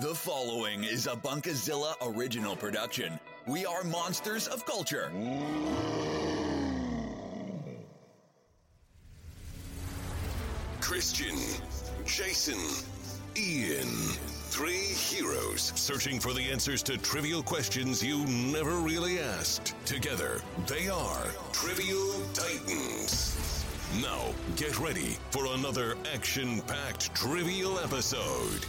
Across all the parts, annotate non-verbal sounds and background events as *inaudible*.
The following is a Bunkerzilla original production. We are monsters of culture. Christian, Jason, Ian. Three heroes searching for the answers to trivial questions you never really asked. Together, they are Trivial Titans. Now, get ready for another action packed trivial episode.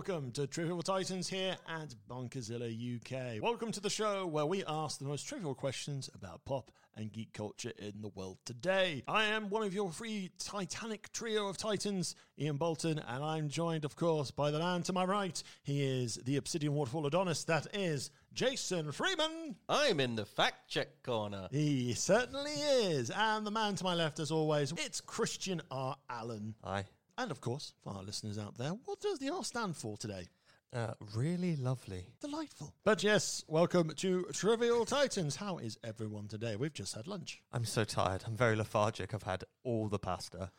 Welcome to Trivial Titans here at Bunkerzilla UK. Welcome to the show where we ask the most trivial questions about pop and geek culture in the world today. I am one of your free Titanic trio of Titans, Ian Bolton, and I'm joined, of course, by the man to my right. He is the Obsidian Waterfall Adonis, that is Jason Freeman. I'm in the fact check corner. He certainly is. And the man to my left, as always, it's Christian R. Allen. Hi. And of course, for our listeners out there, what does the R stand for today? Uh, really lovely. Delightful. But yes, welcome to Trivial Titans. How is everyone today? We've just had lunch. I'm so tired. I'm very lethargic. I've had all the pasta.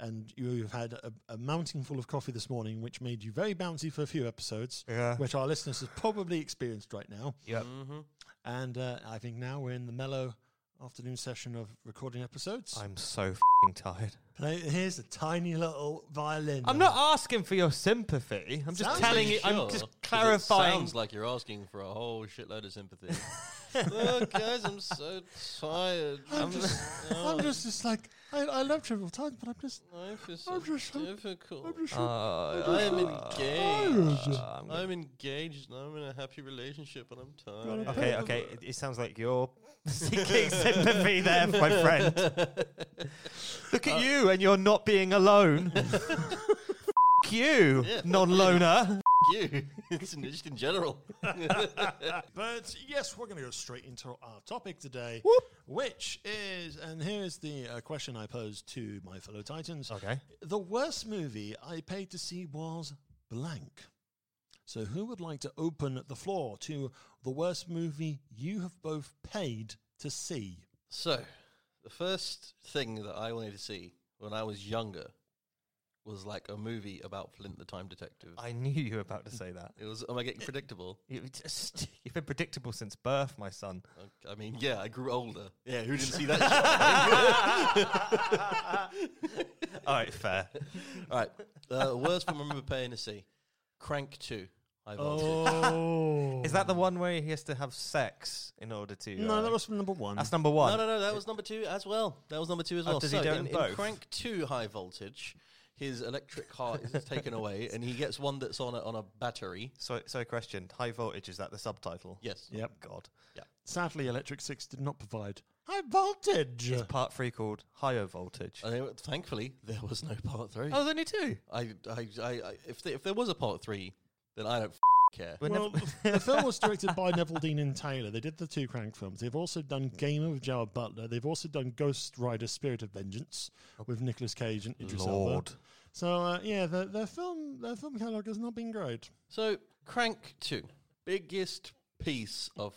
And you've had a, a mounting full of coffee this morning, which made you very bouncy for a few episodes, Yeah. which our listeners have probably experienced right now. Yep. And uh, I think now we're in the mellow afternoon session of recording episodes. I'm so fing tired. Play- Here's a tiny little violin. I'm not asking for your sympathy. I'm just Sounds telling you. Sure, I'm 'cause just It clarifying. sounds like you're asking for a whole shitload of sympathy. *laughs* oh, guys, I'm so tired. I'm just, I'm just, just oh. like, I, I love Trivial Titans, but I'm just, Life is so I'm just so- difficult. I'm just Uh, I am engaged. I'm I'm engaged and I'm in a happy relationship and I'm tired. Okay, okay. It, it sounds like you're *laughs* seeking sympathy there, my friend. *laughs* Look at you, and you're not being alone. *laughs* F- you, Yeah. non-loner. You. *laughs* it's just in general. *laughs* But yes, we're going to go straight into our topic today, which is, and here's the uh, question I posed to my fellow Titans. Okay. The worst movie I paid to see was blank. So, who would like to open the floor to the worst movie you have both paid to see? So, the first thing that I wanted to see when I was younger was like a movie about Flint the Time Detective. I knew you were about to say that. It was. Am I getting predictable? *laughs* You just, you've been predictable since birth, my son. I mean, yeah, I grew older. Yeah, who didn't see that? *laughs* All right, fair. All right. Uh, worst film I remember paying to see: Crank Two. High voltage. Oh. Is that the one where he has to have sex in order to? No, uh, that was from number one. that's number one. No, no, no. That was number two as well. That was number two as Oh, well. does he so do it in, in in both? Crank Two, High Voltage, his electric car is taken away, and he gets one that's on a, on a battery. So, so question: High voltage is that the subtitle? Yes. Yep. God. Yeah. Sadly, Electric Six did not provide high voltage. Is part three called higher voltage? And they- thankfully, there was no part three. oh, there's only two. I, I, I, I if, there if there was a part three, then I don't f- care. Well, never- *laughs* the film was directed by Neveldine and Taylor. They did the two Crank films. They've also done Gamer with Gerard Butler. They've also done Ghost Rider: Spirit of Vengeance with Nicolas Cage and Idris Lord. Elba. So uh, yeah, their, their film their film catalog has not been great. So, Crank 2, biggest piece of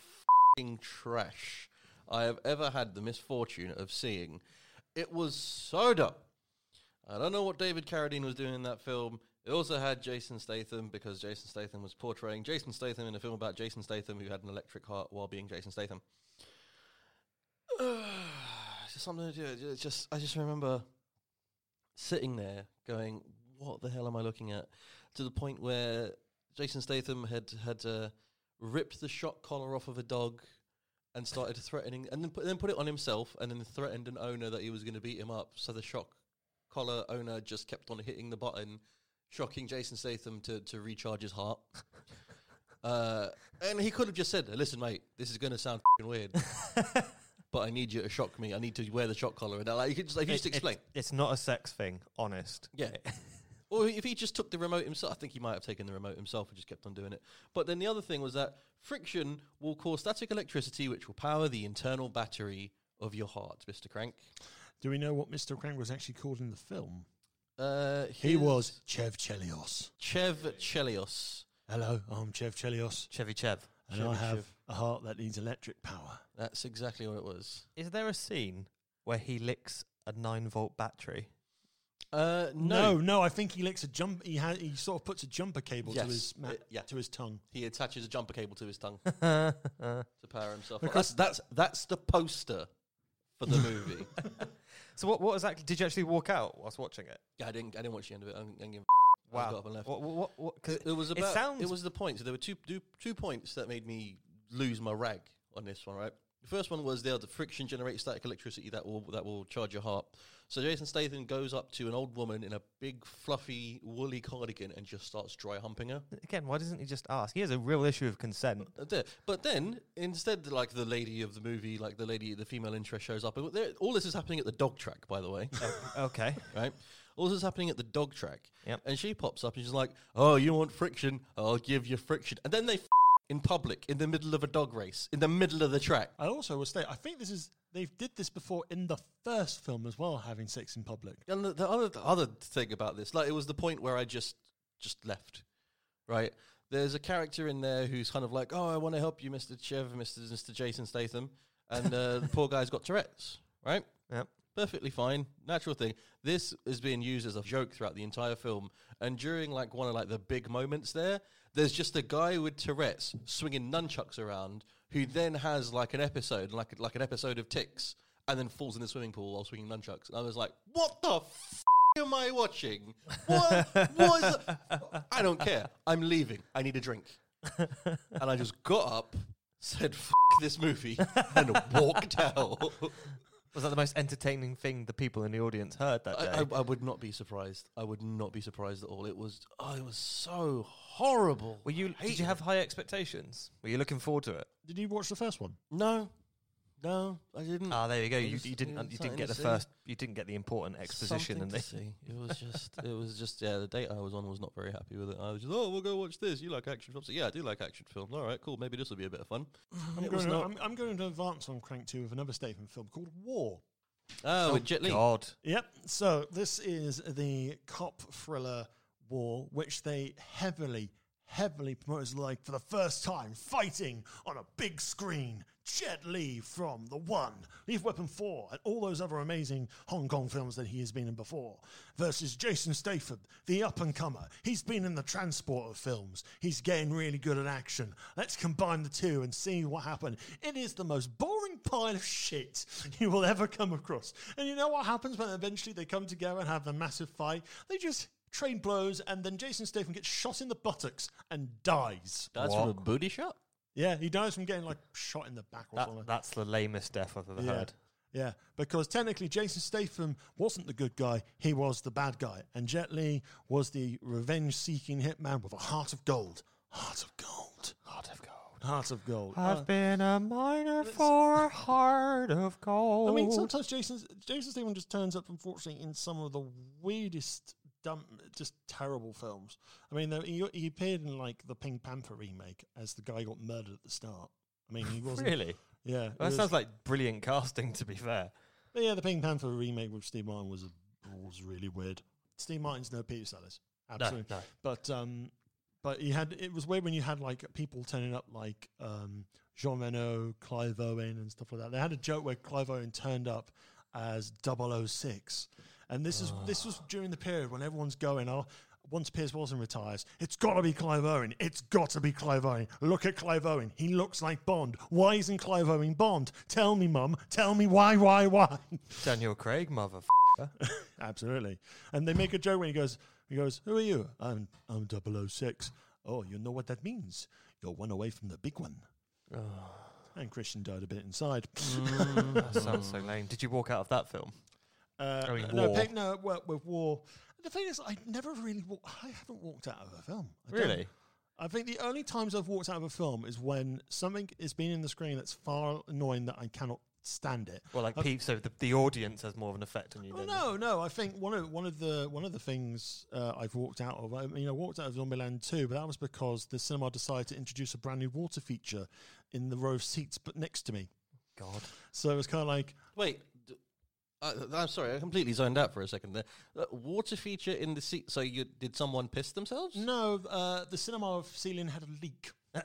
fing trash I have ever had the misfortune of seeing. It was so dumb. I don't know what David Carradine was doing in that film. It also had Jason Statham because Jason Statham was portraying Jason Statham in a film about Jason Statham who had an electric heart while being Jason Statham. *sighs* It's just something to do. It's just I just remember sitting there going, "What the hell am I looking at?" To the point where Jason Statham had had uh, ripped the shock collar off of a dog and started threatening, and then put, then put it on himself, and then threatened an owner that he was going to beat him up. So the shock collar owner just kept on hitting the button, shocking Jason Statham to to recharge his heart. *laughs* Uh, and he could have just said, "Listen, mate, this is going to sound fing weird." *laughs* But I need you to shock me. I need to wear the shock collar, and like, you could just, like, you just It- it- explain. it's not a sex thing, honest. Yeah. *laughs* Or if he just took the remote himself, I think he might have taken the remote himself and just kept on doing it. But then the other thing was that friction will cause static electricity, which will power the internal battery of your heart, Mr. Crank. Do we know what Mr. Crank was actually called in the film? Uh, He was Chev Chelios. Chev Chelios. Hello, I'm Chev Chelios, Chevy Chev. and I have Chev. a heart that needs electric power. That's exactly what it was. Is there a scene where he licks a nine volt battery? Uh, No, no. no, I think he licks a jump. He ha- he sort of puts a jumper cable to his ma- uh, yeah. to his tongue. He attaches a jumper cable to his tongue *laughs* to power himself. up. That's, that's that's the poster for the *laughs* movie. So what? What exactly? Did you actually walk out whilst watching it? yeah, I didn't I didn't watch the end of it. I didn't, I didn't give a I got up and left. What? What? what, 'cause It was about. It, sounds. was the point. So there were two, two two points that made me lose my rag on this one. Right. The first one was there the friction generates static electricity that will that will charge your heart. So Jason Statham goes up to an old woman in a big fluffy woolly cardigan and just starts dry humping her. Again, why doesn't he just ask? He has a real issue of consent. But then instead, like the lady of the movie, like the lady, the female interest shows up. All this is happening at the dog track, by the way. *laughs* Oh, okay. *laughs* right? All this is happening at the dog track. Yep. And she pops up and she's like, "Oh, you want friction? I'll give you friction." And then they in public in the middle of a dog race, in the middle of the track. I also will state, I think this is they've did this before in the first film as well, having sex in public. And the, the other the other thing about this, like, it was the point where I just just left. Right? There's a character in there who's kind of like, "Oh, I want to help you, Mister Chev, Mister Mister Jason Statham," and uh, the poor guy's got Tourette's. Right? Yep. Perfectly fine, natural thing. This is being used as a joke throughout the entire film, and during like one of like the big moments there, there's just a guy with Tourette's swinging nunchucks around, who then has like an episode, like like an episode of Tics, and then falls in the swimming pool while swinging nunchucks. And I was like, what the. F- Am I watching? What? what is it? *laughs* I don't care. I'm leaving. I need a drink. And I just got up, said "F- this movie," and walked out. *laughs* Was that the most entertaining thing the people in the audience heard that day? I, I, I would not be surprised. I would not be surprised at all. It was oh, it was so horrible. Were you? Did you have high expectations? Were you looking forward to it? Did you watch the first one? No, no, I didn't. Ah, there you go. You, you didn't. You didn't get the first. You didn't get the important exposition, Something and to they. see. It was *laughs* just, it was just, yeah. The date I was on was not very happy with it. I was just, oh, we'll go watch this. You like action films? Yeah, I do like action films. All right, cool. Maybe this will be a bit of fun. *laughs* I'm going, to, not- I'm, I'm going to advance on Crank 2 with another Statham film called War. Oh, with Jet Li. God. Yep. So this is the cop thriller War, which they heavily, heavily promote as like for the first time fighting on a big screen. Jet Li from The One, Lethal Weapon 4, and all those other amazing Hong Kong films that he has been in before, versus Jason Statham, the up and comer. He's been in the Transporter films. He's getting really good at action. Let's combine the two and see what happens. It is the most boring pile of shit you will ever come across. And you know what happens when eventually they come together and have the massive fight? They just trade blows, and then Jason Statham gets shot in the buttocks and dies. That's from a booty shot. Yeah, he dies from getting like shot in the back or That, something. that's the lamest death I've ever yeah. heard. Yeah, because technically Jason Statham wasn't the good guy, he was the bad guy. And Jet Li was the revenge seeking hitman with a heart of gold. Heart of gold. Heart of gold. Heart of gold. I've Uh, been a miner for a heart of gold. I mean, sometimes Jason Jason Statham just turns up, unfortunately, in some of the weirdest, dumb, just terrible films. I mean, he, he appeared in like the Pink Panther remake as the guy got murdered at the start. I mean, he *laughs* wasn't really. Yeah, Well, that was- sounds like brilliant casting. To be fair, But yeah, the Pink Panther remake with Steve Martin was was really weird. Steve Martin's no Peter Sellers, absolutely. no. But um, but he had it was weird when you had like people turning up like um Jean Reno, Clive Owen, and stuff like that. They had a joke where Clive Owen turned up as 006. And this is ah. this was during the period when everyone's going, oh. Once Pierce Wilson retires, it's got to be Clive Owen. It's got to be Clive Owen. Look at Clive Owen. He looks like Bond. Why isn't Clive Owen Bond? Tell me, Mum. Tell me why, why, why? *laughs* Daniel Craig, mother. *laughs* Absolutely. And they make a joke when he goes, he goes, who are you? I'm, I'm 006. Oh, you know what that means? You're one away from the big one. And Christian died a bit inside. Mm, that sounds so *laughs* lame. Did you walk out of that film? Uh, I mean, no, War. no, well, with war. The thing is, I never really, wa- I haven't walked out of a film. I don't. Really? I think the only times I've walked out of a film is when something is being in the screen that's far annoying that I cannot stand it. Well, like peeps, so the, the audience has more of an effect on you. Oh, than no, no. I think one of one of the one of the things uh, I've walked out of. I mean, I walked out of Zombieland too, but that was because the cinema decided to introduce a brand new water feature in the row of seats, but next to me. God. So it was kind of like, Wait, uh, I'm sorry, I completely zoned out for a second there. Uh, water feature in the seat. So you did someone piss themselves? no, uh, the cinema ceiling had a leak, *laughs*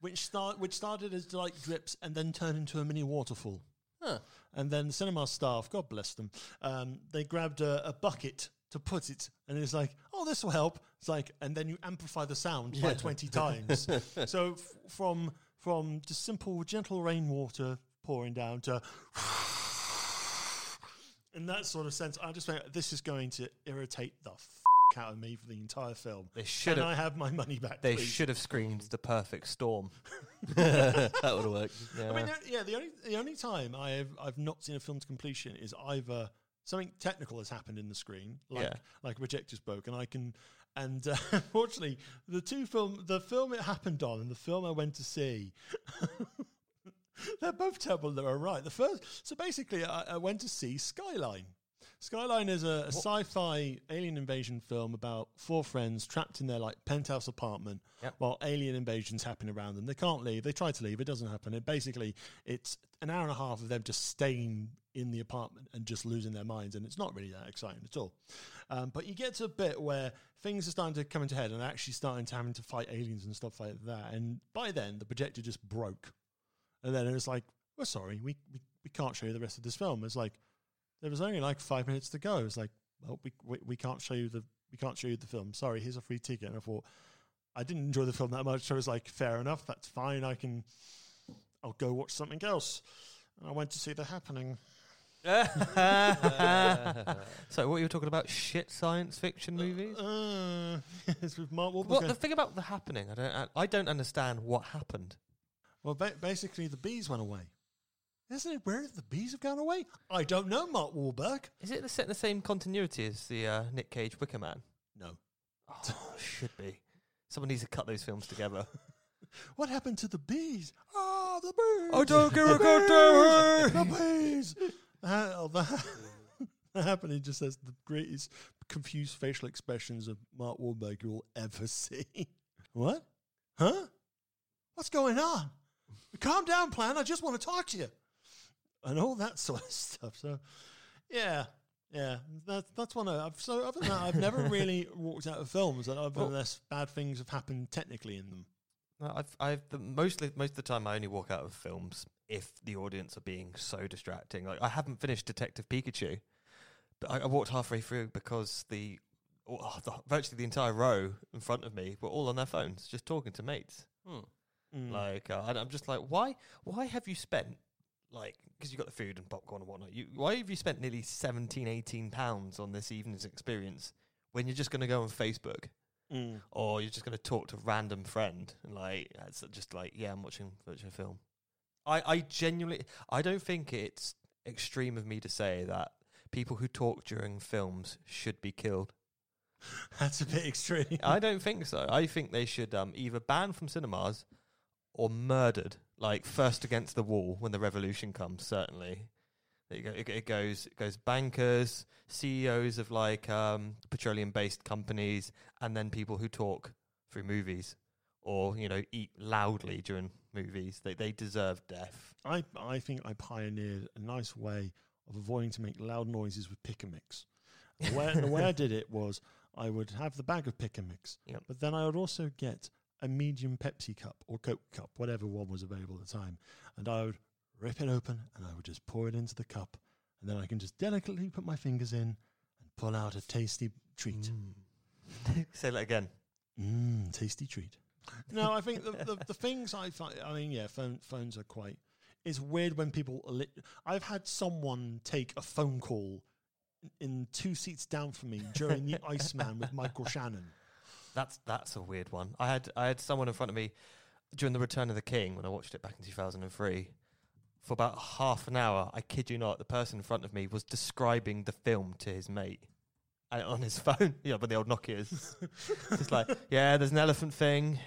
which start which started as like drips and then turned into a mini waterfall. Huh. And then the cinema staff, God bless them, um, they grabbed a, a bucket to put it, and it's like, oh, this will help. It's like, and then you amplify the sound by twenty times. *laughs* so f- from from just simple gentle rainwater pouring down to in that sort of sense, I just think this is going to irritate the f- out of me for the entire film. They should Can I have. my money back? They please? should have screened the perfect storm. *laughs* that would have worked. Yeah. I mean, the- yeah, the only the only time I have I've not seen a film to completion is either something technical has happened in the screen, like Yeah. like a projector's broken. I can, and uh, *laughs* unfortunately, the two film, the film it happened on, and the film I went to see. *laughs* *laughs* They're both terrible own right. The first, so basically, I, I went to see Skyline. Skyline is a, a sci-fi alien invasion film about four friends trapped in their like penthouse apartment Yep. while alien invasions happen around them. They can't leave. They try to leave. It doesn't happen. It basically it's an hour and a half of them just staying in the apartment and just losing their minds, and it's not really that exciting at all. Um, but you get to a bit where things are starting to come into head and actually starting to having to fight aliens and stuff like that. And by then, the projector just broke, and then it was like, "We're sorry, we we, we can't show you the rest of this film." It's like there was only like five minutes to go. It's like, well, we, we we can't show you the we can't show you the film. Sorry, here's a free ticket. And I thought I didn't enjoy the film that much. So I was like, fair enough, that's fine. I can I'll go watch something else. And I went to see The Happening. *laughs* so, what you were talking about? Shit science fiction movies? Uh, *laughs* it's with Mark Wahlberg. Well, the thing about the happening, I don't, I don't understand what happened. Well, ba- basically, the bees went away. Isn't it weird that the bees have gone away? I don't know, Mark Wahlberg. Is it the, set in the same continuity as the uh, Nick Cage Wicker Man? No. Oh, should be. Someone needs to cut those films together. *laughs* What happened to the bees? Ah, the bees. I don't give The a goddamn bees! The bees. Uh, oh, the, *laughs* the happening just has the greatest confused facial expressions of Mark Wahlberg you'll ever *laughs* see. What? Huh? What's going on? Calm down, plan. I just want to talk to you. And all that *laughs* sort of stuff. So, yeah. Yeah, that's that's one. of- I've, so other than that, I've never *laughs* really walked out of films, other Well- unless bad things have happened technically in them. No, I've, I've the, mostly most of the time I only walk out of films if the audience are being so distracting. Like I haven't finished Detective Pikachu, but I, I walked halfway through because the, oh, the virtually the entire row in front of me were all on their phones, just talking to mates. Hmm. Mm. Like uh, I'm just like, why? Why have you spent like because you got the food and popcorn and whatnot? You why have you spent nearly 17, 18 pounds on this evening's experience when you're just going to go on Facebook? Mm. or you're just going to talk to a random friend and like it's just like yeah i'm watching watching a film i i genuinely i don't think it's extreme of me to say that people who talk during films should be killed *laughs* That's a bit extreme. i don't think so i think they should um either ban from cinemas or murdered like first against the wall when the revolution comes certainly it, go, it, it goes it goes bankers ceos of like um petroleum based companies and then people who talk through movies or you know eat loudly during movies they they deserve death I I think I pioneered a nice way of avoiding to make loud noises with pick and mix. The way, the way I *laughs* did it was I would have the bag of pick and mix, Yep. but then I would also get a medium Pepsi cup or Coke cup, whatever one was available at the time, and I would rip it open and I would just pour it into the cup, and then I can just delicately put my fingers in and pull out a tasty treat. Mm. *laughs* say that again Mmm, tasty treat. No, I think the, the, the things I find, I mean, yeah, phone, phones are quite. It's weird when people. Lit, I've had someone take a phone call in two seats down from me during the *laughs* Iceman with Michael Shannon. That's that's a weird one. I had I had someone in front of me during the Return of the King when I watched it back in two thousand and three. For about half an hour, I kid you not, the person in front of me was describing the film to his mate. And on his *laughs* phone, yeah, but the old Nokia's. *laughs* Just like, yeah, there's an elephant thing.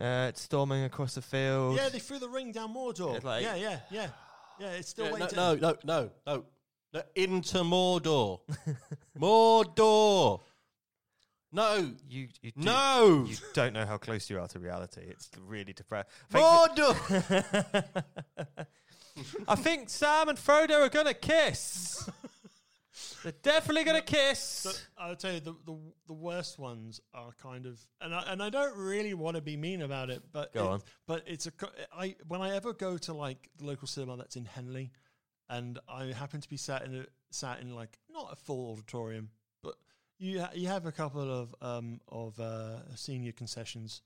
Uh, it's storming across the field. Yeah, they threw the ring down Mordor. It's like- yeah, yeah, yeah, yeah. It's still Yeah, no, waiting. no, no, no, no, no. Into Mordor. *laughs* Mordor. No. you, you do, No. you don't know how close you are to reality. It's really depressing. Mordor. *laughs* I think Sam and Frodo are gonna kiss. They're definitely gonna kiss. So I'll tell you the, the the worst ones are kind of and I, and I don't really want to be mean about it, but Go it- on. But it's a co- I when I ever go to like the local cinema that's in Henley, and I happen to be sat in a sat in like not a full auditorium, but you ha- you have a couple of um of uh, senior concessions,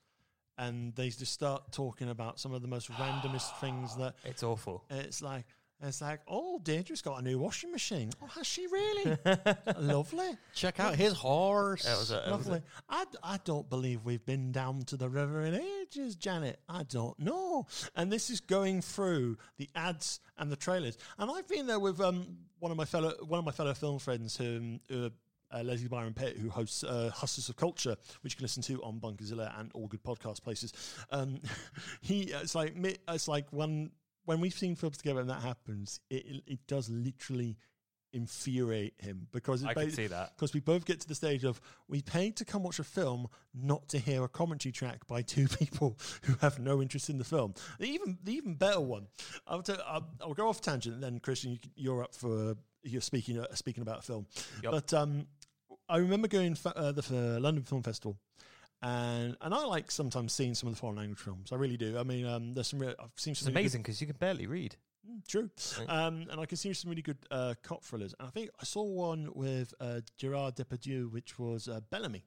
and they just start talking about some of the most randomest *gasps* things that It's awful. it's like. It's like, oh, Deirdre's got a new washing machine. Oh, has she really? *laughs* Lovely. Check out his horse. That was it was Lovely. I, d- I don't believe we've been down to the river in ages, Janet. I don't know. And this is going through the ads and the trailers. And I've been there with um, one of my fellow one of my fellow film friends, who, who uh, Leslie Byron Pitt, who hosts uh, Hustlers of Culture, which you can listen to on Bunkerzilla and all good podcast places. Um, *laughs* he it's like it's like one when we've seen films together and that happens, it it, does literally infuriate him because I can see that. because we both get to the stage of we paid to come watch a film, not to hear a commentary track by two *laughs* people who have no interest in the film. The even the even better one. I'll, tell, I'll, I'll go off tangent, and then Christian, you, you're up for you're speaking uh, speaking about a film. Yep. But um, I remember going for, uh, the for London Film Festival. And and I like sometimes seeing some of the foreign language films. I really do. I mean, um, there's some. Real, I've seen It's some good- amazing because you can barely read. Mm, True. Right. Um, and I can see some really good uh, cop thrillers. And I think I saw one with uh, Gerard Depardieu, which was uh, Bellamy.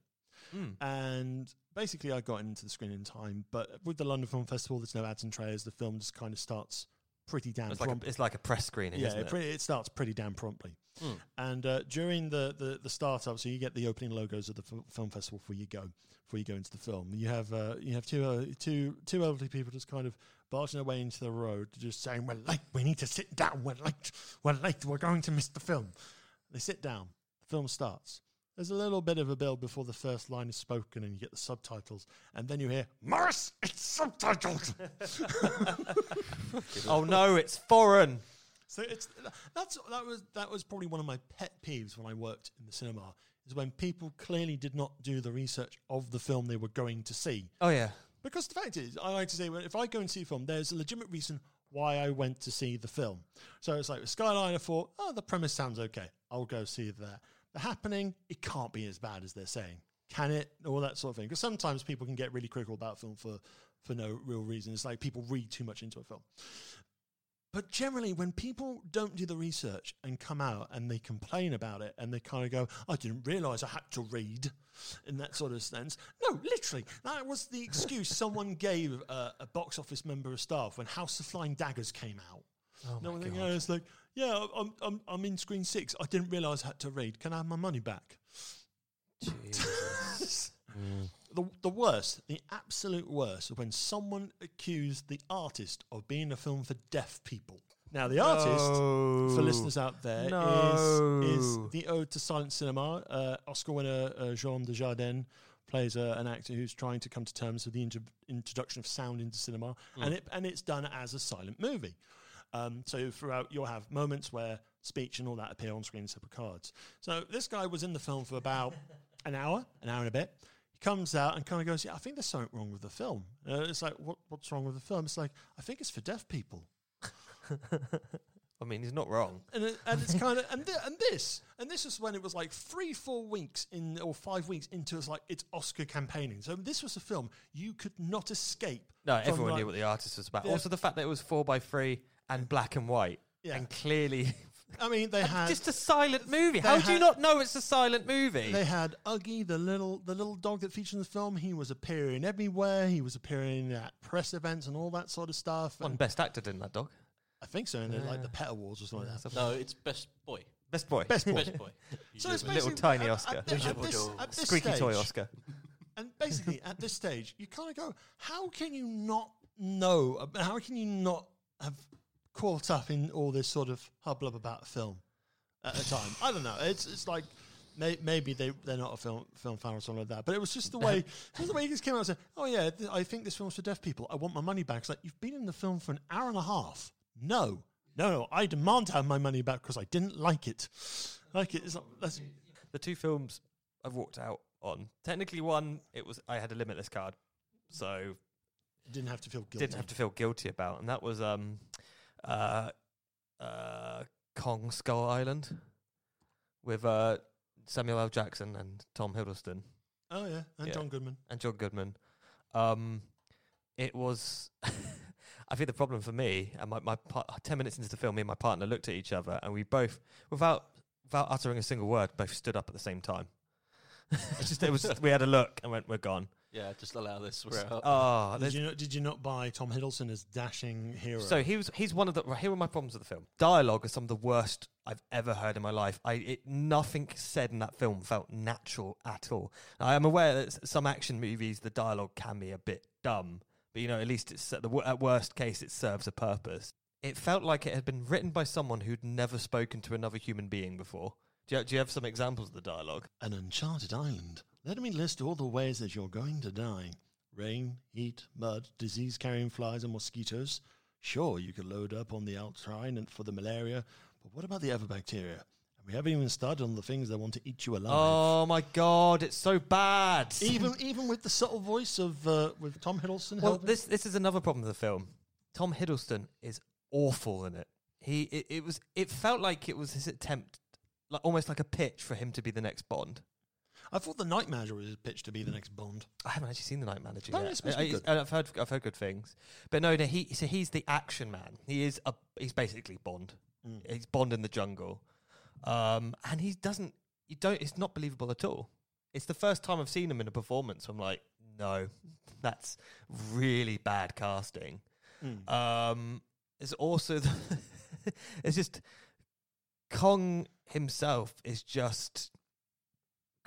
Mm. And basically, I got into the screen in time. But with the London Film Festival, there's no ads and trailers. The film just kind of starts pretty damn It's like, a, it's like a press screening, yeah, isn't it, it? it starts pretty damn promptly. Mm. And uh, during the, the, the startup, so you get the opening logos of the f- film festival before you go before you go into the film. You have uh, you have two uh, two two elderly people just kind of barging their way into the road, just saying, "We're late. We need to sit down. We're late. We're late. We're going to miss the film." They sit down. The film starts. There's a little bit of a build before the first line is spoken, and you get the subtitles, and then you hear Morris. It's subtitled. *laughs* oh no, it's foreign. So it's that's that was that was probably one of my pet peeves when I worked in the cinema is when people clearly did not do the research of the film they were going to see. Oh yeah. Because the fact is, I like to say, well, if I go and see a film, there's a legitimate reason why I went to see the film. So it's like with Skyline, I thought, oh, the premise sounds okay. I'll go see that. Happening, it can't be as bad as they're saying. Can it? All that sort of thing. Because sometimes people can get really critical about a film for, for no real reason. It's like people read too much into a film. But generally, when people don't do the research and come out and they complain about it and they kind of go, I didn't realize I had to read in that sort of sense. No, literally, that was the excuse someone gave uh, a box office member of staff when House of Flying Daggers came out. Oh no one it's like, yeah, I'm, I'm, I'm in screen six. I didn't realize I had to read. Can I have my money back? Jesus. *laughs* The, the worst, the absolute worst, is when someone accused the artist of being a film for deaf people. Now, the artist, for listeners out there, is No. is the Ode to Silent Cinema. Uh, Oscar winner uh, Jean Dujardin plays uh, an actor who's trying to come to terms with the intro- introduction of sound into cinema, and it and it's done as a silent movie. Um, so throughout, you'll have moments where speech and all that appear on screen in separate cards. So this guy was in the film for about an hour, an hour and a bit. He comes out and kind of goes, "Yeah, I think there's something wrong with the film." Uh, it's like, what, "What's wrong with the film?" It's like, "I think it's for deaf people." *laughs* I mean, he's not wrong. and it, and it's kind of and th- and this and this was when it was like three four weeks in or five weeks into it's like it's Oscar campaigning. So this was a film you could not escape. No, everyone like- knew what the artist was about. Also, the fact that it was four by three and black and white, Yeah. and clearly I mean, they *laughs* had just a silent movie. they How do you not know it's a silent movie? they had Uggie, the little the little dog that featured in the film. He was appearing everywhere. He was appearing at press events and all that sort of stuff. Won And best actor, didn't that dog? I think so, in the, like the Pet Awards or something like that. No, it's best boy. Best boy. Best boy. Best boy. *laughs* So it's Little tiny at- Oscar. At, thi- at this, at this Squeaky toy Oscar. And basically, at this stage, you kind of go, how can you not know? ab- How can you not have caught up in all this sort of hubbub about film at the time? I don't know. It's it's like may, maybe they they're not a film film fan or something like that. But it was just the way *laughs* just the way he just came out and said, "Oh yeah, th- I think this film's for deaf people. I want my money back." It's like you've been in the film for an hour and a half. No, no, no. I demand to have my money back because I didn't like it. Like it is. That's, The two films I've walked out on. Technically, one it was I had a limitless card, so didn't have to feel guilty. didn't have to feel guilty about, and that was um, uh, uh, Kong Skull Island with uh Samuel L. Jackson and Tom Hiddleston Oh yeah, and Yeah. John Goodman. and John Goodman. Um, it was. *laughs* I think the problem for me and my, my par- ten minutes into the film, me and my partner looked at each other and we both, without without uttering a single word, both stood up at the same time. *laughs* it's just it was we had a look and went, we're gone. Yeah, just allow this. We're out. Oh, Did there's- you, not, did you not buy Tom Hiddleston as dashing hero? So he was he's one of the right, here are my problems with the film. Dialogue is some of the worst I've ever heard in my life. I it, nothing said in that film felt natural at all. I am aware that s- some action movies the dialogue can be a bit dumb, but you know at least it's at the wo- at worst case it serves a purpose. It felt like it had been written by someone who'd never spoken to another human being before. Do you, do you have some examples of the dialogue? An uncharted island. Let me list all the ways that you're going to die rain, heat, mud, disease carrying flies and mosquitoes. Sure, you could load up on the outside and for the malaria, but what about the other bacteria? And we haven't even started on the things that want to eat you alive. Oh my god, it's so bad. *laughs* Even even with the subtle voice of uh, with Tom Hiddleston. Well, helping? this this is another problem with the film. Tom Hiddleston is awful in it. He it, it was it felt like it was his attempt, like almost like a pitch for him to be the next Bond. I thought the Night Manager was pitched to be the next Bond. I haven't actually seen the Night Manager Oh, yet. supposed to be I, good. I, I've heard I've heard good things, but no, no. He so he's the action man. He is a he's basically Bond. Mm. He's Bond in the jungle, um, and he doesn't. You don't. It's not believable at all. It's the first time I've seen him in a performance. I'm like, no, *laughs* that's really bad casting. Mm. Um, it's also the *laughs* it's just Kong himself is just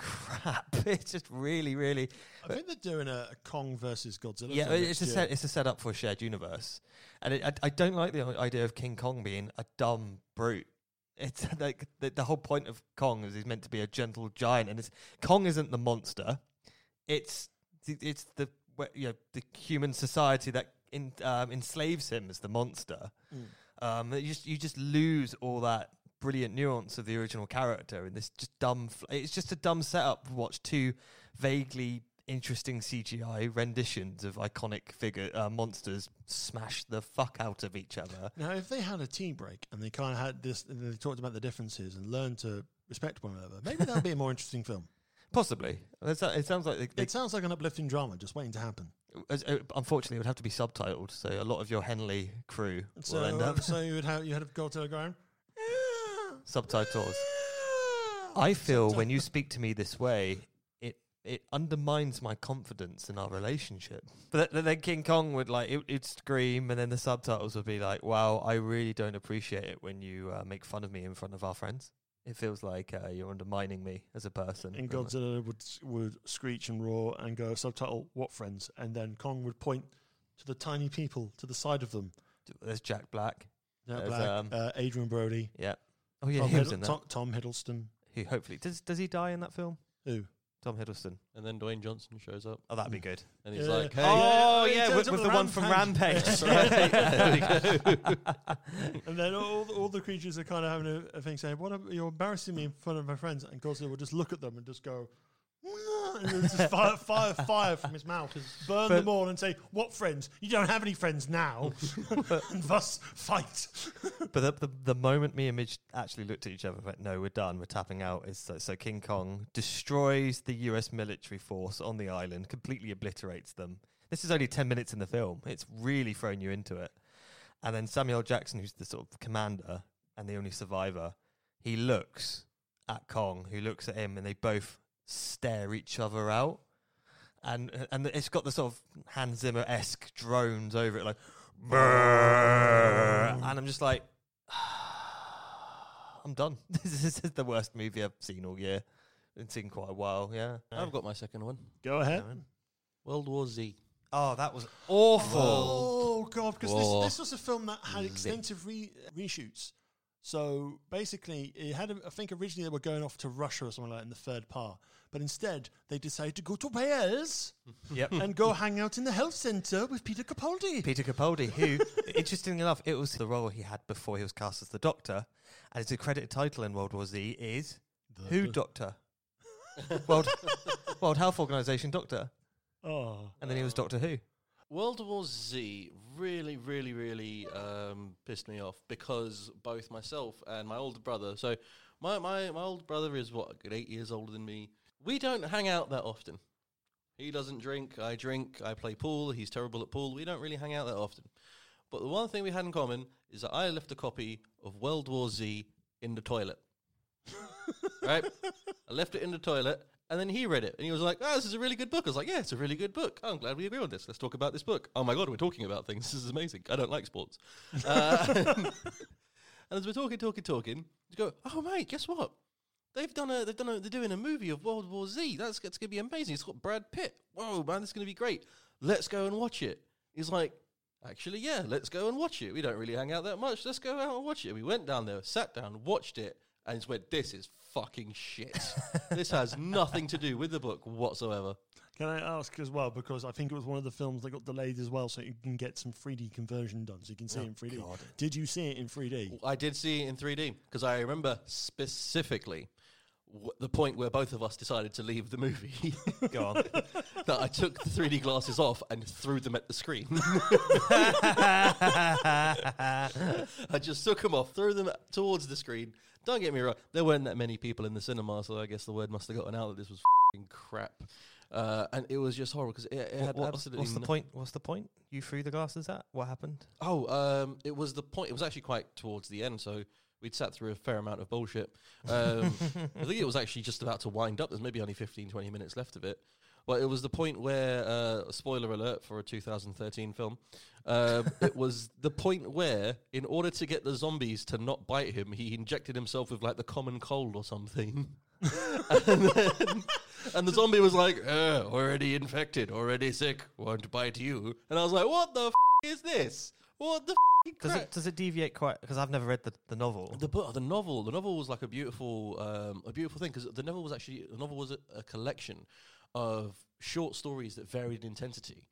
crap. *laughs* It's just really, really I think they're doing a, a Kong versus Godzilla. yeah. It's a set. It's a setup for a shared universe, and it, I, I don't like the idea of King Kong being a dumb brute. It's *laughs* like the, the whole point of Kong is he's meant to be a gentle giant, and it's Kong isn't the monster. It's it's the you know the human society that in, um, enslaves him as the monster. Mm. Um, you just you just lose all that brilliant nuance of the original character in this just dumb. Fl- it's just a dumb setup to watch two vaguely interesting CGI renditions of iconic figure uh, monsters smash the fuck out of each other. Now, if they had a tea break and they kind of had this, and they talked about the differences and learned to respect one another, maybe that would be a more interesting film. *laughs* Possibly, it sounds like they, they, It sounds like an uplifting drama just waiting to happen. as- uh, unfortunately it would have to be subtitled, so a lot of your Henley crew So, will end up so you would have you had to go to the ground. Subtitles. I feel when you speak to me this way, it it undermines my confidence in our relationship. But th- then King Kong would like it, it'd scream, and then the subtitles would be like, "Wow, I really don't appreciate it when you uh, make fun of me in front of our friends." It feels like uh, you're undermining me as a person. And very much. Godzilla would would screech and roar and go subtitle what friends, and then Kong would point to the tiny people to the side of them. There's Jack Black. Jack There's, Black, um, uh, Adrian Brody, Yeah. Oh yeah, Tom, he was Hiddle- in that. Tom, Tom Hiddleston. He hopefully does. Does he die in that film? Who? Tom Hiddleston. And then Dwayne Johnson shows up, Oh, that'd be good. and he's Yeah. like, "Hey, Oh he yeah, turns with, up with with the one from Rampage. Rampage. there we go." *laughs* And then all the, all the creatures are kind of having a, a thing saying, "What? Are, you're embarrassing me in front of my friends." And Godzilla will just look at them and just go, "Nah," and then just fire, fire, fire from his mouth, burn But- them all, and say, "What friends? You don't have any friends now, *laughs* and thus fight." *laughs* But the, the the moment me and Midge actually looked at each other, went, "No, we're done. We're tapping out." Is so, so King Kong destroys the U.S. military force on the island, completely obliterates them. This is only ten minutes in the film. It's really thrown you into it. And then Samuel Jackson, who's the sort of commander and the only survivor, he looks at Kong, who looks at him, and they both stare each other out. And and it's got the sort of Hans Zimmer esque drones over it, like, "Brrr." and I'm just like, *sighs* I'm done. *laughs* this is the worst movie I've seen all year. It's seen quite a while, yeah. I've got my second one. Go ahead. World War Z. Oh, that was awful. Oh god, because this, Whoa. this was a film that had extensive re- reshoots. So basically, it had. A, I think originally they were going off to Russia or something like that in the third part, but instead they decided to go to Wales *laughs* Yep. and go hang out in the health centre with Peter Capaldi. Peter Capaldi, who, *laughs* interestingly enough, it was the role he had before he was cast as the Doctor, and his accredited title in World War Z is Who Doctor? *laughs* World World Health Organization Doctor, Oh, and then he was Doctor Who. World War Z really, really, really um, pissed me off because both myself and my older brother. So my my my older brother is what eight years older than me. We don't hang out that often. He doesn't drink. I drink. I play pool. He's terrible at pool. We don't really hang out that often. But the one thing we had in common is that I left a copy of World War Z in the toilet. *laughs* right? I left it in the toilet, and then he read it, and he was like, "Oh, this is a really good book." I was like, "Yeah, it's a really good book. Oh, I'm glad we agree on this. Let's talk about this book." Oh my god, we're talking about things. *laughs* This is amazing. I don't like sports. Uh, *laughs* and as we're talking, talking, talking, you go, "Oh mate, guess what? They've done a, they've done a, they're doing a movie of World War Z. That's, that's gonna be amazing. It's got Brad Pitt. Whoa, man, this is gonna be great. Let's go and watch it." He's like, Actually, yeah, let's go and watch it. We don't really hang out that much. Let's go out and watch it. We went down there, sat down, watched it, and just went, This is fucking shit. this has nothing to do with the book whatsoever. Can I ask as well because I think it was one of the films that got delayed as well, so you can get some 3D conversion done, so you can see oh, it in 3D. Did you see it in 3D? I did see it in 3D because I remember specifically w- the point where both of us decided to leave the movie. *laughs* Go on. *laughs* that I took the 3D glasses off and threw them at the screen. *laughs* I just took them off, threw them towards the screen. Don't get me wrong, there weren't that many people in the cinema, so I guess the word must have gotten out that this was fing crap. Uh, and it was just horrible because it, it had what's, absolutely what's the no- point? What's the point? You threw the glasses at? What happened? Oh, um, it was the point. It was actually quite towards the end, so we'd sat through a fair amount of bullshit. Um, *laughs* I think it was actually just about to wind up. There's maybe only 15, 20 minutes left of it. But it was the point where, uh, spoiler alert for a 2013 film, uh, *laughs* it was the point where, in order to get the zombies to not bite him, he injected himself with like the common cold or something. *laughs* and, then, and the zombie was like, uh, already infected, already sick, won't bite you. And I was like, what the f- is this? What the f- Does it does it deviate quite? Because I've never read the, the novel. The book, the novel, the novel was like a beautiful, um, a beautiful thing because the novel was actually the novel was a, a collection of short stories that varied in intensity,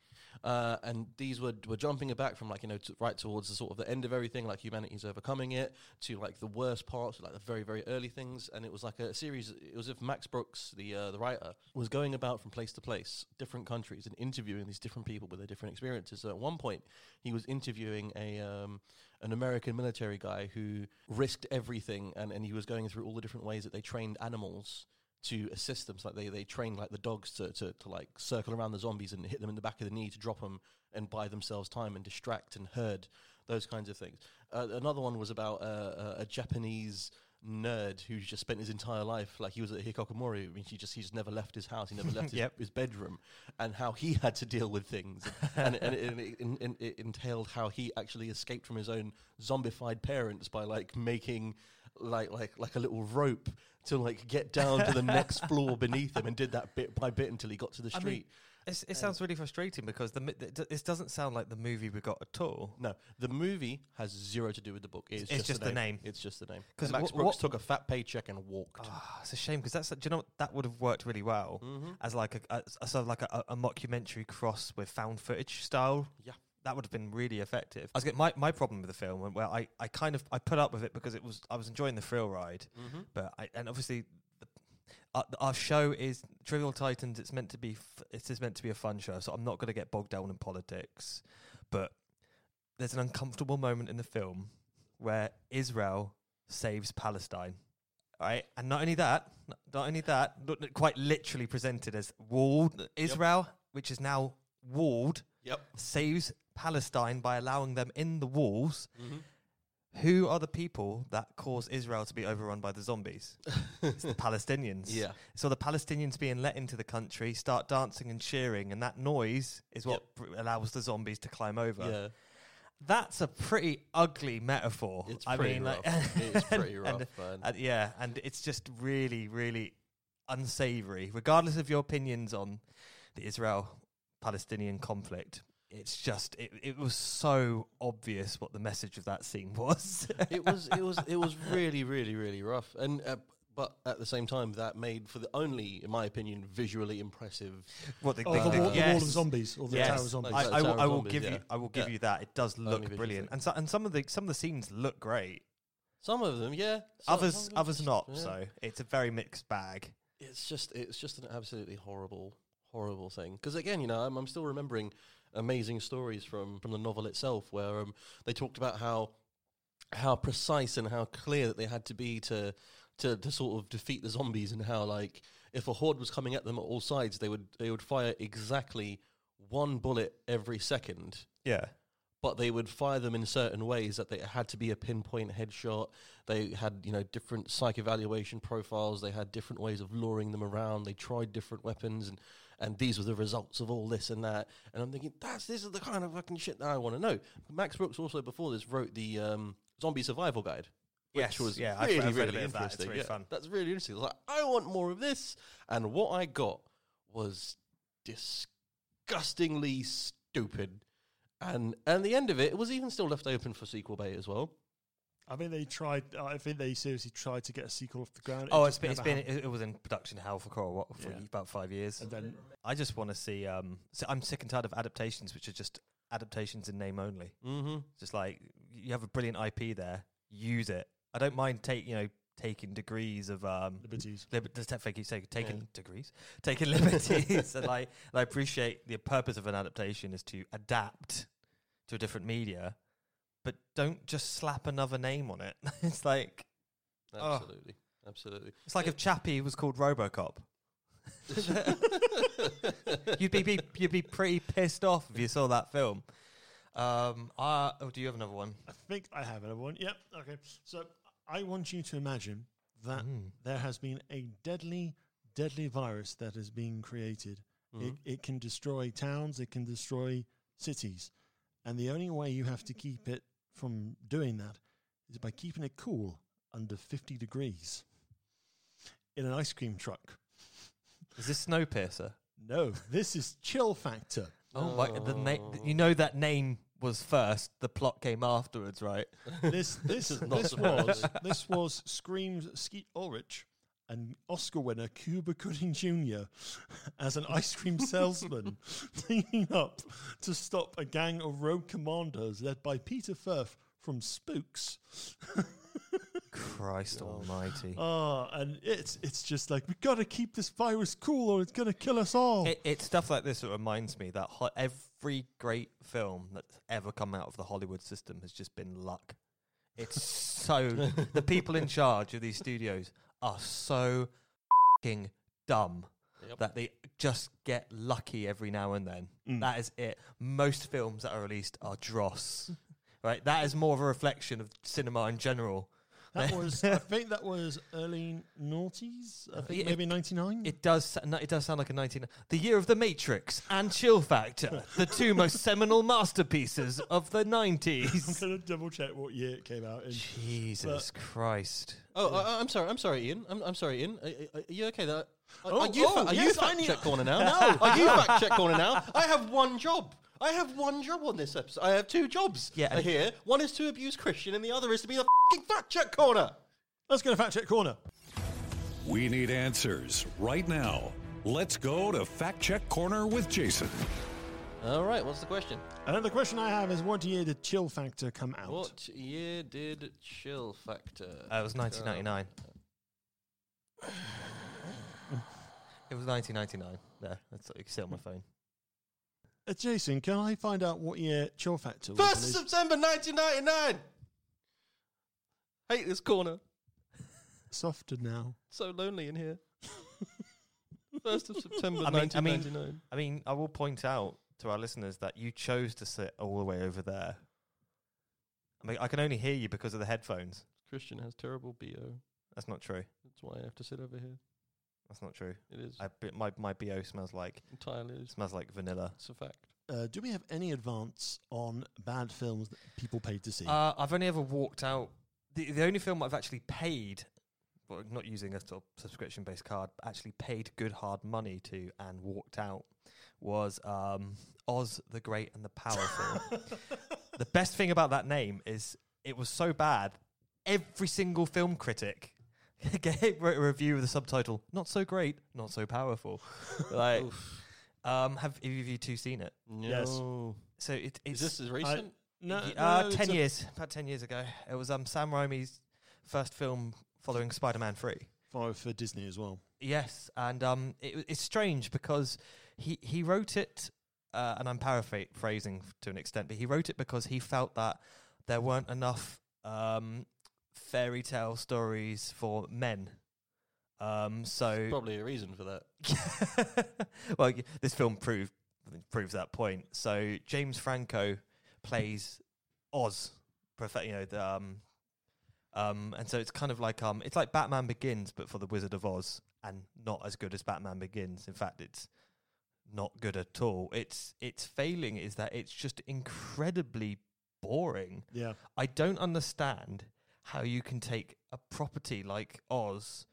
uh, and these were were jumping back from like you know to, right towards the sort of the end of everything, like humanity's overcoming it, to like the worst parts, like the very very early things, and it was like a series. It was if Max Brooks, the uh, the writer, was going about from place to place, different countries, and interviewing these different people with their different experiences. So at one point, he was interviewing a um, an American military guy who risked everything, and, and he was going through all the different ways that they trained animals to assist them. So like they, they trained like the dogs to, to, to like circle around the zombies and hit them in the back of the knee to drop them and buy themselves time and distract and herd those kinds of things. Uh, another one was about uh, a, a Japanese nerd who just spent his entire life like he was at hikikomori. I mean, he just he just never left his house. He never left *laughs* his, Yep. his bedroom, and how he had to deal with things, *laughs* and, and, it, and, it, and it entailed how he actually escaped from his own zombified parents by like making like like like a little rope to like get down to the next *laughs* floor beneath him, and did that bit by bit until he got to the I mean, street. It's, it sounds really frustrating because the this doesn't sound like the movie we got at all. no, the movie has zero to do with the book. It's, It's just the name. It's just the name. Because Max wh- Brooks took a fat paycheck and walked. Ah, it's a shame because that's do you know what? that would have worked really well Mm-hmm. as like a, a, a sort of like a, a mockumentary cross with found footage style. Yeah. That would have been really effective. I was getting my, my problem with the film, where I, I kind of I put up with it because it was I was enjoying the thrill ride, Mm-hmm. but I and obviously the, our, our show is Trivial Titans. It's meant to be f- it is meant to be a fun show, so I'm not going to get bogged down in politics. But there's an uncomfortable moment in the film where Israel saves Palestine. Right, and not only that, not only that, quite literally presented as walled Israel, which is now walled, Yep. saves Palestine by allowing them in the walls. Mm-hmm. Who are the people that cause Israel to be overrun by the zombies? *laughs* it's the Palestinians. Yeah. So the Palestinians being let into the country start dancing and cheering, and that noise is what Yep. br- allows the zombies to climb over. Yeah. That's a pretty ugly metaphor. It's I pretty mean, rough. like, it's *laughs* pretty rough, and- and yeah, and it's just really, really unsavory. Regardless of your opinions on the Israel-Palestinian conflict, it's just it, it was so obvious what the message of that scene was. *laughs* it was it was it was really really really rough and uh, but at the same time that made for the only in my opinion visually impressive what the, Oh, the- the, the- wall, the wall of zombies or the Yes. tower of zombies. I, Like I will, I will Zombies, give yeah. you. I will give Yeah. you that. It does look visually brilliant, and so, and some of the some of the scenes look great. some of them yeah Some- others some them others not. yeah. So it's a very mixed bag. it's just it's just an absolutely horrible horrible thing because again you know I'm, I'm still remembering amazing stories from from the novel itself where um, they talked about how how precise and how clear that they had to be to to to sort of defeat the zombies and how like if a horde was coming at them at all sides they would they would fire exactly one bullet every second Yeah. but they would fire them in certain ways that they had to be a pinpoint headshot. They had, you know, different psych evaluation profiles. They had different ways of luring them around. They tried different weapons, and and these were the results of all this and that. And I'm thinking, that's this is the kind of fucking shit that I want to know. Max Brooks also before this wrote the um, Zombie Survival Guide. Yes, was yeah, I've- really, I've a really of that. It's really yeah, fun. That's really interesting. I was like, I want more of this. And what I got was disgustingly stupid. And and the end of it, it was even still left open for sequel bait as well. I think they tried. I think they seriously tried to get a sequel off the ground. Oh, It it's been, it's been it, it was in production hell for quite a while, for Yeah. about five years. And then I just want to see. Um, so I'm sick and tired of adaptations, which are just adaptations in name only. Mm-hmm. Just like you have a brilliant IP there, use it. I don't mind take you know taking degrees of um. liberties. Lib- does that thank you say taking degrees, taking *laughs* liberties, and I and I appreciate the purpose of an adaptation is to adapt to a different media, but don't just slap another name on it. *laughs* it's like Oh. Absolutely. Absolutely. it's like if Chappie was called RoboCop. *laughs* you'd be, be you'd be pretty pissed off if you saw that film. Um, uh, oh, do you have another one? I think I have another one. Yep. Okay. So I want you to imagine that Mm. there has been a deadly, deadly virus that is being created. It, Mhm. it can destroy towns. It can destroy cities, and the only way you have to keep it from doing that is by keeping it cool under fifty degrees in an ice cream truck. Is this Snowpiercer? No, this is chill factor. Oh, my, the na- you know that name was first. The plot came afterwards, right? This this *laughs* is not this was this was Scream's Skeet Ulrich and Oscar winner Cuba Gooding Jr. *laughs* as an ice cream *laughs* salesman *laughs* teaming up to stop a gang of rogue commandos led by Peter Firth from Spooks. Christ Almighty! Oh, and it's it's just like we have got to keep this virus cool or it's gonna kill us all. It, it's stuff like this that reminds me that ho- every great film that's ever come out of the Hollywood system has just been luck. It's so the people in charge of these studios are so fucking dumb Yep. that they just get lucky every now and then. Mm. That is it. Most films that are released are dross. *laughs* Right, that is more of a reflection of cinema in general. That was I *laughs* think that was early noughties. I uh, think it- maybe ninety nine. It does. It does sound like a nineteen. The year of the Matrix and Chill Factor, the two most *laughs* seminal masterpieces of the nineties. I'm gonna double check what year it came out in. Jesus Christ! Oh, I, I'm sorry. I'm sorry, Ian. I'm, I'm sorry, Ian. Are, are- are you okay? That are, Oh, are you, oh, fa- are yes, I fact need- check corner now? *laughs* no. Are you fact check corner now? I have one job. I have one job on this episode. I have two jobs. Yeah, Yeah, here. One is to abuse Christian, and the other is to be the fucking fact check corner. Let's go to fact check corner. We need answers right now. Let's go to Fact Check Corner with Jason. All right. What's the question? And the question I have is, what year did Chill Factor come out? What year did Chill Factor? Uh, it was nineteen ninety nine. It was nineteen ninety nine. There, that's what you can see on my phone. Uh, Jason, can I find out what year Chill Factor was First of released? September, 1999. Hate this corner. Softer now. So lonely in here. *laughs* First of September, I mean- I mean- 1999. I mean, I will point out to our listeners that you chose to sit all the way over there. I mean, I can only hear you because of the headphones. Christian has terrible BO. That's not true. That's why I have to sit over here. That's not true. It is I, b- my my bo smells like entirely. It's, smells like vanilla. it's a fact. Uh, do we have any advance on bad films that people paid to see? Uh, I've only ever walked out. The the only film I've actually paid, well, not using a sort of subscription based card, but actually paid good hard money to and walked out was um, Oz the Great and the Powerful. *laughs* the best thing about that name is it was so bad. Every single film critic *laughs* gave wrote a review with the subtitle "Not so great, not so powerful." *laughs* like, um, have either of you two seen it? Yes. No. So it, Is it's this as recent? No, Ye- no, uh, ten years, about ten years ago. It was um Sam Raimi's first film following Spider-Man Three. For, for Disney as well. Yes, and um, it, it's strange because he he wrote it, uh, and I'm paraphrasing to an extent, but he wrote it because he felt that there weren't enough um fairy tale stories for men. Um, so Probably a reason for that. *laughs* well, this film proved proves that point. So James Franco plays Oz, you know, the, um, um, and so it's kind of like um, it's like Batman Begins, but for the Wizard of Oz, and not as good as Batman Begins. In fact, it's not good at all. It's its failing is that it's just incredibly boring. Yeah. I don't understand how you can take a property like Oz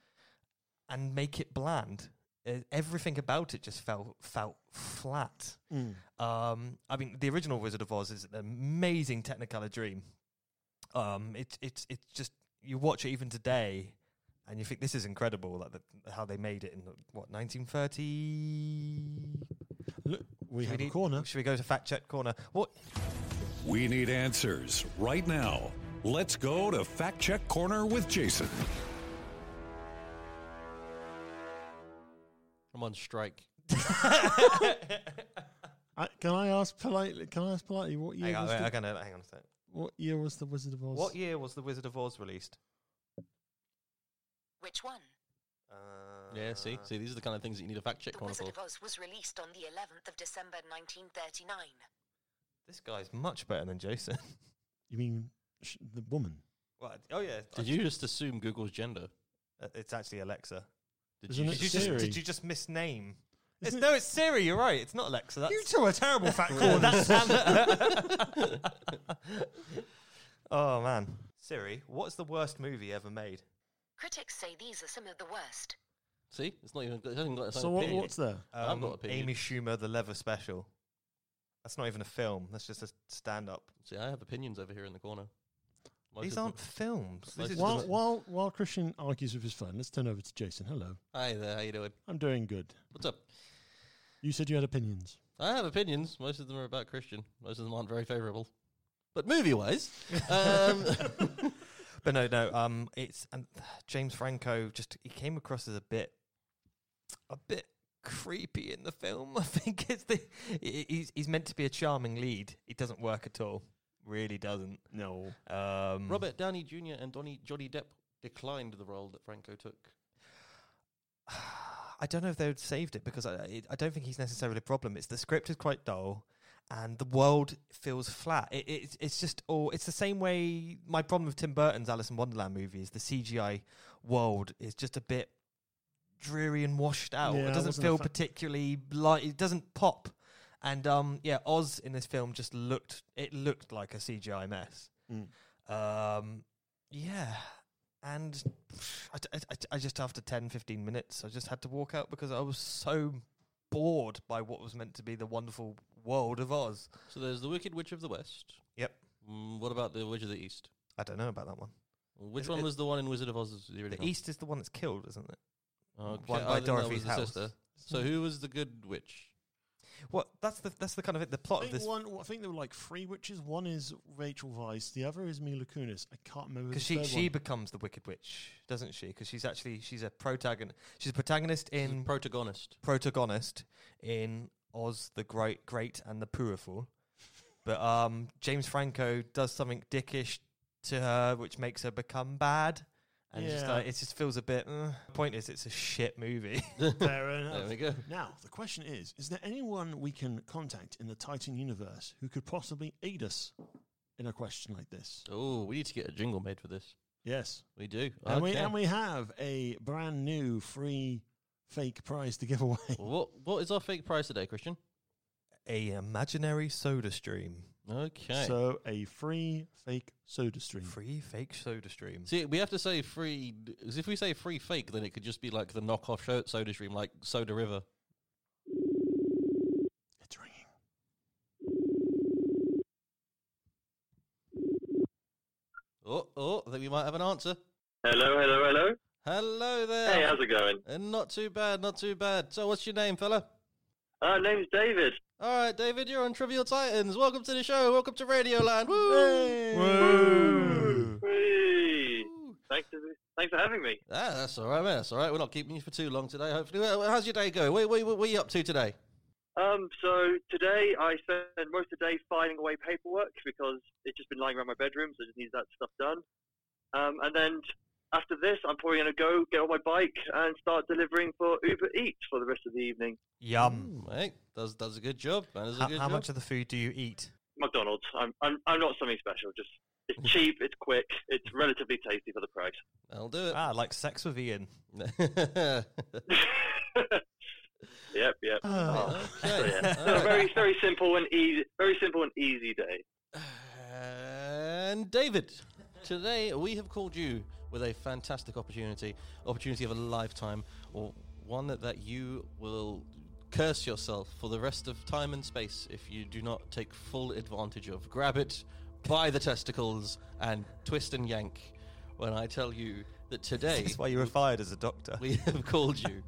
and make it bland. Uh, everything about it just felt felt flat. Mm. Um, I mean, the original Wizard of Oz is an amazing Technicolor dream. Um, it's it's it's just you watch it even today, and you think this is incredible. Like the, how they made it in what 1930. Look, we Should have a need- corner. Should we go to fact check corner? What We need answers right now. Let's go to Fact Check Corner with Jason. I'm on strike. *laughs* I, can I ask politely? Can I ask politely what year hang on, was wait, the, I'm gonna hang on a sec. what year was the Wizard of Oz? What year was the Wizard of Oz released? Which one? Uh, Yeah, see, see, these are the kind of things that you need a fact check The corner Wizard for. of Oz was released on the 11th of December 1939. This guy's much better than Jason. You mean sh- the woman? what? Oh yeah. Did you just assume Google's gender? Uh, It's actually Alexa. Did Isn't you? it Did you just Siri? did you just misname? It's, Isn't it- no, it's Siri. You're right. It's not Alexa. That's You two are terrible fact *laughs* corners. *laughs* oh man, Siri. What's the worst movie ever made? Critics say these are some of the worst. See, it's not even. It hasn't got its so what, opinion. what's there? I've got opinion. Um, Amy Schumer, The Leather Special. That's not even a film. That's just a stand-up. See, I have opinions over here in the corner. Most These aren't films. This is While, them- while while Christian argues with his phone, let's turn over to Jason. Hello, Hi there, how you doing? I'm doing good. What's up? You said you had opinions. I have opinions. Most of them are about Christian. Most of them aren't very favourable. But movie-wise, um, *laughs* But no, no. Um, it's and James Franco. Just he came across as a bit, a bit creepy in the film. *laughs* I think it's the he- he's he's meant to be a charming lead. It doesn't work at all. Really doesn't. No. Um, Robert Downey Jr. and Donny, Johnny Depp declined the role that Franco took. *sighs* I don't know if they would saved it because I it, I don't think he's necessarily a problem. It's the script is quite dull, and the world feels flat. It, it's it's just all. It's the same way. My problem with Tim Burton's Alice in Wonderland movie is the CGI world is just a bit dreary and washed out. Yeah, it doesn't feel fa- particularly light. it doesn't pop. And um, yeah, Oz in this film just looked it looked like a CGI mess. Mm. Um, yeah, and I just after 10, 15 minutes, I just had to walk out because I was so bored by what was meant to be the wonderful world of Oz. So there's the Wicked Witch of the West. Yep. Mm, what about the Witch of the East? I don't know about that one. Which Is one it- was the one in Wizard of Oz? The, The? East is the one that's killed, isn't it? Okay, one by didn't know it Dorothy's house. sister. So who was the good witch? Well, that's the that's the kind of it. The I plot of think, this one, I think there were like three witches. One is Rachel Weisz. The other is Mila Kunis. I can't remember because she third she one. becomes the Wicked Witch, doesn't she? Because she's actually she's a protagonist. She's a protagonist She's the in protagonist. protagonist in Oz the Great, Great and the Powerful. But um, James Franco does something dickish to her, which makes her become bad, and it's just Yeah. like, it just feels a bit. Uh. Point is, it's a shit movie. *laughs* *laughs* Fair enough. There we go. Now, the question is Is there anyone we can contact in the Titan universe who could possibly aid us in a question like this? Oh, we need to get a jingle made for this. Yes. We do. And, we, and we have a brand new free fake prize to give away. what what is our fake prize today, Christian? A imaginary soda stream, Okay. So, a free fake soda stream. free fake soda stream. See, we have to say free, because if we say free fake, then it could just be like the knockoff sho- soda stream, like Soda River. It's ringing. Oh, oh, I think we might have an answer. Hello, hello, hello. Hello there. Hey, how's it going? And not too bad, not too bad. So, what's your name, fella? Uh, name's David. All right, David, you're on Trivial Titans. Welcome to the show. Welcome to Radio Radioland. Woo! Woo! Whee! Thanks for, thanks for having me. Ah, that's all right, man. That's all right. We're not keeping you for too long today. Hopefully, how's your day going? What, what, what are you up to today? Um, so today I spent most of the day filing away paperwork because it's just been lying around my bedroom, so I just need that stuff done. Um, and then after this, I'm probably going to go get on my bike and start delivering for Uber Eats for the rest of the evening. Yum. Mate, does does a good job. Man, does a How, good how job. much of the food do you eat? McDonald's. I'm, I'm, I'm not something special. Just it's cheap, it's quick, it's relatively tasty for the price. I'll do it. Ah, like sex with Ian. *laughs* *laughs* Yep, yep. Ah. So, okay. yeah. So All right. very, very simple and easy. Very simple and easy day. And David, today we have called you with a fantastic opportunity, opportunity of a lifetime, or one that, that you will curse yourself for the rest of time and space if you do not take full advantage of. Grab it by the testicles and twist and yank when I tell you that today That's why you were fired as a doctor. we have called you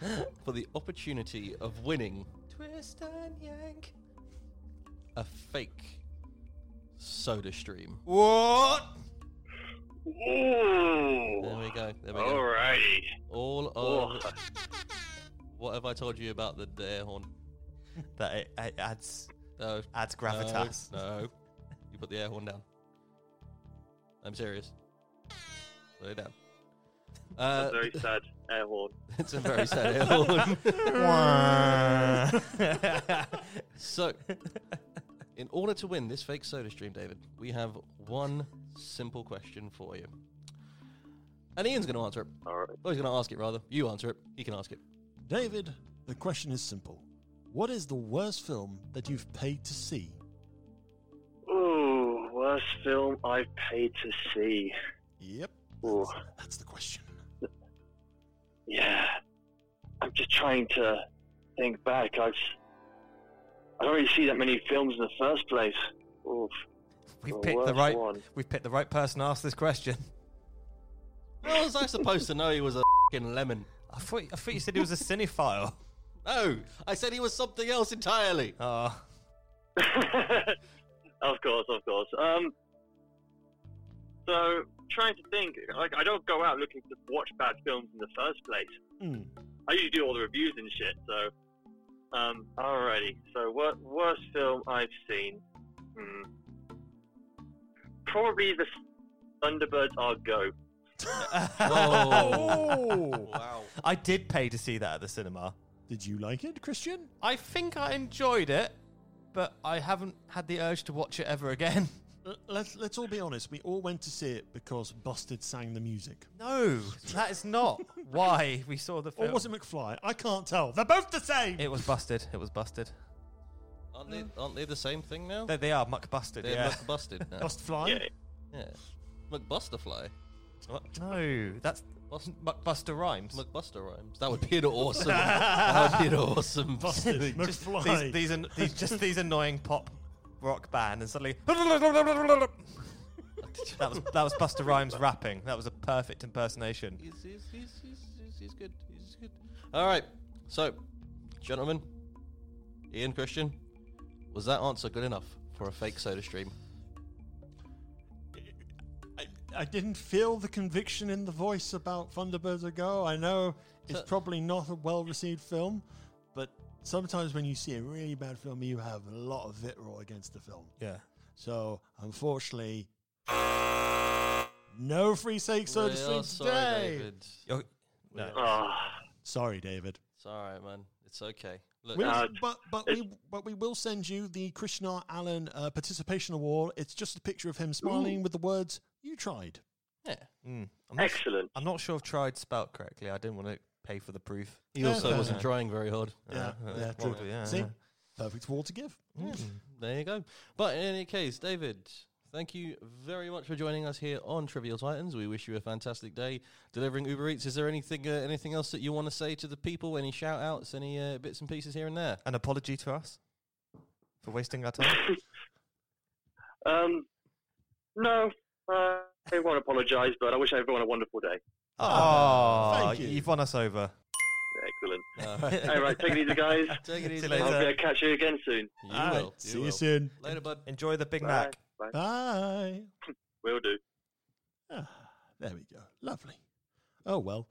*laughs* for the opportunity of winning Twist and yank. a fake soda stream. What? Ooh. There we go. There we go. Alrighty. All Oh. of what have I told you about the, the air horn? *laughs* That it, it adds No, adds gravitas. No, no. you put the air horn down. I'm serious. Put it down. That's Uh, a very *laughs* sad air horn. it's a very sad air horn. *laughs* So, in order to win this fake soda stream, David, we have one simple question for you. And Ian's going to answer it. All right. Oh, he's going to ask it rather. You answer it. He can ask it. David, the question is simple. What is the worst film that you've paid to see? Ooh, worst film I've paid to see. Yep. Ooh. That's, that's the question. Yeah. I'm just trying to think back. I've I don't really see that many films in the first place. Oof. We've The picked the right. one. We've picked the right person to ask this question. How was I supposed to know he was a fing lemon? I thought. I thought you said he was a cinephile. *laughs* No, I said he was something else entirely. Oh, *laughs* of course, of course. Um, so trying to think, like I don't go out looking to watch bad films in the first place. Hmm. I usually do all the reviews and shit. So, um, alrighty. So, wor- worst film I've seen? Hmm. Probably the Thunderbirds Are Go. Oh! *laughs* Wow. I did pay to see that at the cinema. Did you like it, Christian? I think I enjoyed it, but I haven't had the urge to watch it ever again. *laughs* Let's let's all be honest. We all went to see it because Busted sang the music, No, that is not *laughs* why we saw the or film. was it McFly? I can't tell. They're both the same. It was busted. It was busted. Aren't they, aren't they the same thing now? They, they are McBusted. They're Yeah. McBusted now. Bust Fly. Yeah. yeah. McBusterfly. What? No, that's Bust- Muckbuster rhymes. McBuster rhymes. That would be an awesome. *laughs* that would be an awesome. Busted Just McFly. these, these, an- these just these annoying pop rock band, and suddenly *laughs* that was that was Busta Rhymes rapping. That was a perfect impersonation. He's, he's, he's, he's, he's, he's good. He's good. All right. So, gentlemen, Ian Christian, was that answer good enough for a fake soda stream? I, I didn't feel the conviction in the voice about Thunderbirds Are Go. I know it's So- probably not a well received film, but sometimes when you see a really bad film, you have a lot of vitriol against the film. Yeah. So, unfortunately, no free sake soda We stream are sorry, today. David. You're, no. Ah, Sorry, David. It's all right, man. It's okay. Look, We'll- Uh, but but we but we will send you the Christian Allen uh, participation award. It's just a picture of him smiling with the words "You tried." yeah. Mm. I'm, not, excellent. I'm not sure if tried spelt correctly. I didn't want to pay for the proof. He also Yeah. wasn't trying very hard. Yeah, yeah, uh, true. well, yeah, See, yeah. perfect award to give. There you go. But in any case, David, thank you very much for joining us here on Trivial Titans. We wish you a fantastic day delivering Uber Eats. Is there anything uh, anything else that you want to say to the people? Any shout outs? Any uh, bits and pieces here and there? An apology to us for wasting our time. *laughs* Um, no, uh, I won't apologise, but I wish everyone a wonderful day. oh, thank you. You've won us over. Excellent. *laughs* All right. All right, take it easy, guys. *laughs* Take it easy. you later. I'll catch you again soon. You All right, will. See will. you soon. Later, bud. Enjoy the Big Bye. Mac. Bye. Bye. *laughs* Will do. Ah, there we go. Lovely. Oh well.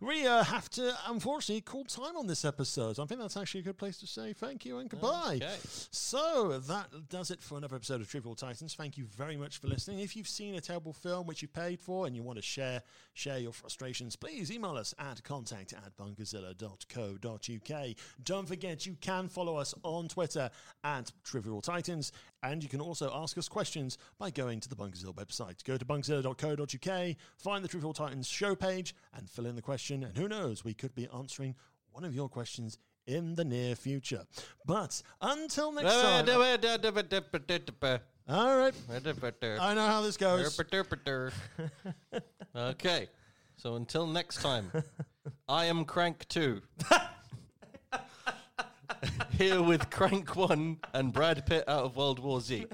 We uh, have to, unfortunately, call time on this episode. I think that's actually a good place to say thank you and goodbye. Okay. So that does it for another episode of Trivial Titans. Thank you very much for listening. If you've seen a terrible film which you paid for and you want to share share your frustrations, please email us at contact at bunkerzilla.co.uk. Don't forget you can follow us on Twitter at Trivial Titans, and you can also ask us questions by going to the Bunkerzilla website. Go to bunkerzilla.co.uk, find the Trivial Titans show page, and fill in the question. And who knows, we could be answering one of your questions in the near future. But until next time. All right. I know how this goes. *laughs* okay. So until next time, *laughs* I am Crank 2. *laughs* Here with Crank 1 and Brad Pitt out of World War Z.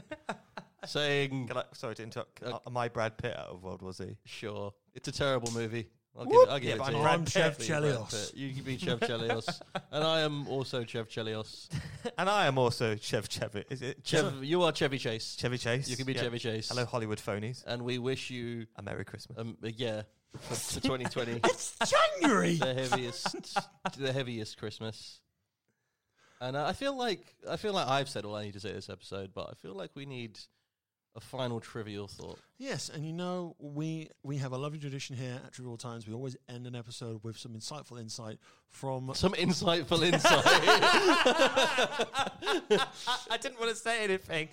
Saying, Can I, sorry to interrupt. Uh, am I Brad Pitt out of World War Z? sure, it's a terrible movie. I'll give it, I'll give Yeah, it but to I'm you. Brad I'm Pitt. Chef Brad Chelios. Pitt. You can be Chev Chelios. *laughs* and I am also Chev Chelios. *laughs* And I am also Chev Chevy. Is it Chev, you are Chevy Chase. Chevy Chase? You can be Yeah. Chevy Chase. Hello, Hollywood phonies. And we wish you, A Merry Christmas. um, uh, yeah, for, for *laughs* 2020. It's January. the heaviest, the heaviest Christmas. And uh, I feel like I feel like I've said all I need to say this episode, but I feel like we need a final trivial thought. Yes, and you know we we have a lovely tradition here at Trivial Times. We always end an episode with some insightful insight from. *laughs* Some insightful insight. *laughs* I didn't want to say anything.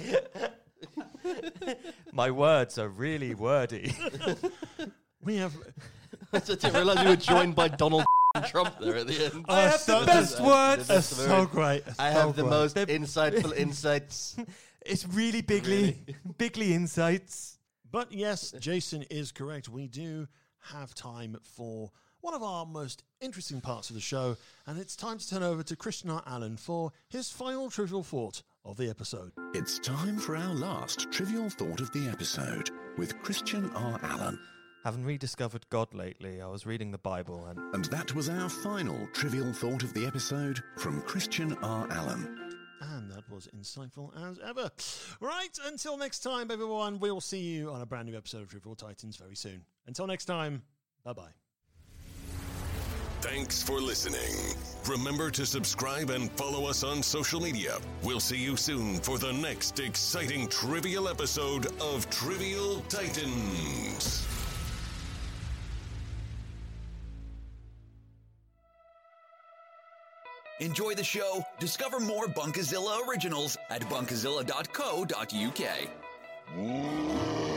*laughs* My words are really wordy. We have. I didn't realize we were joined by Donald Trump there at the end. I have the best words. So great. I have the most insightful insights. It's really bigly, *laughs* bigly insights. But yes, Jason is correct. We do have time for one of our most interesting parts of the show, and it's time to turn over to Christian R. Allen for his final trivial thought of the episode. It's time for our last trivial thought of the episode with Christian R. Allen. Having rediscovered God lately, I was reading the Bible and And that was our final trivial thought of the episode from Christian R. Allen. And that was insightful as ever. Right, until next time, everyone, we'll see you on a brand new episode of Trivial Titans very soon. Until next time, bye bye. Thanks for listening. Remember to subscribe and follow us on social media. We'll see you soon for the next exciting trivial episode of Trivial Titans. Enjoy the show? Discover more Bunkerzilla originals at bunkerzilla.co.uk.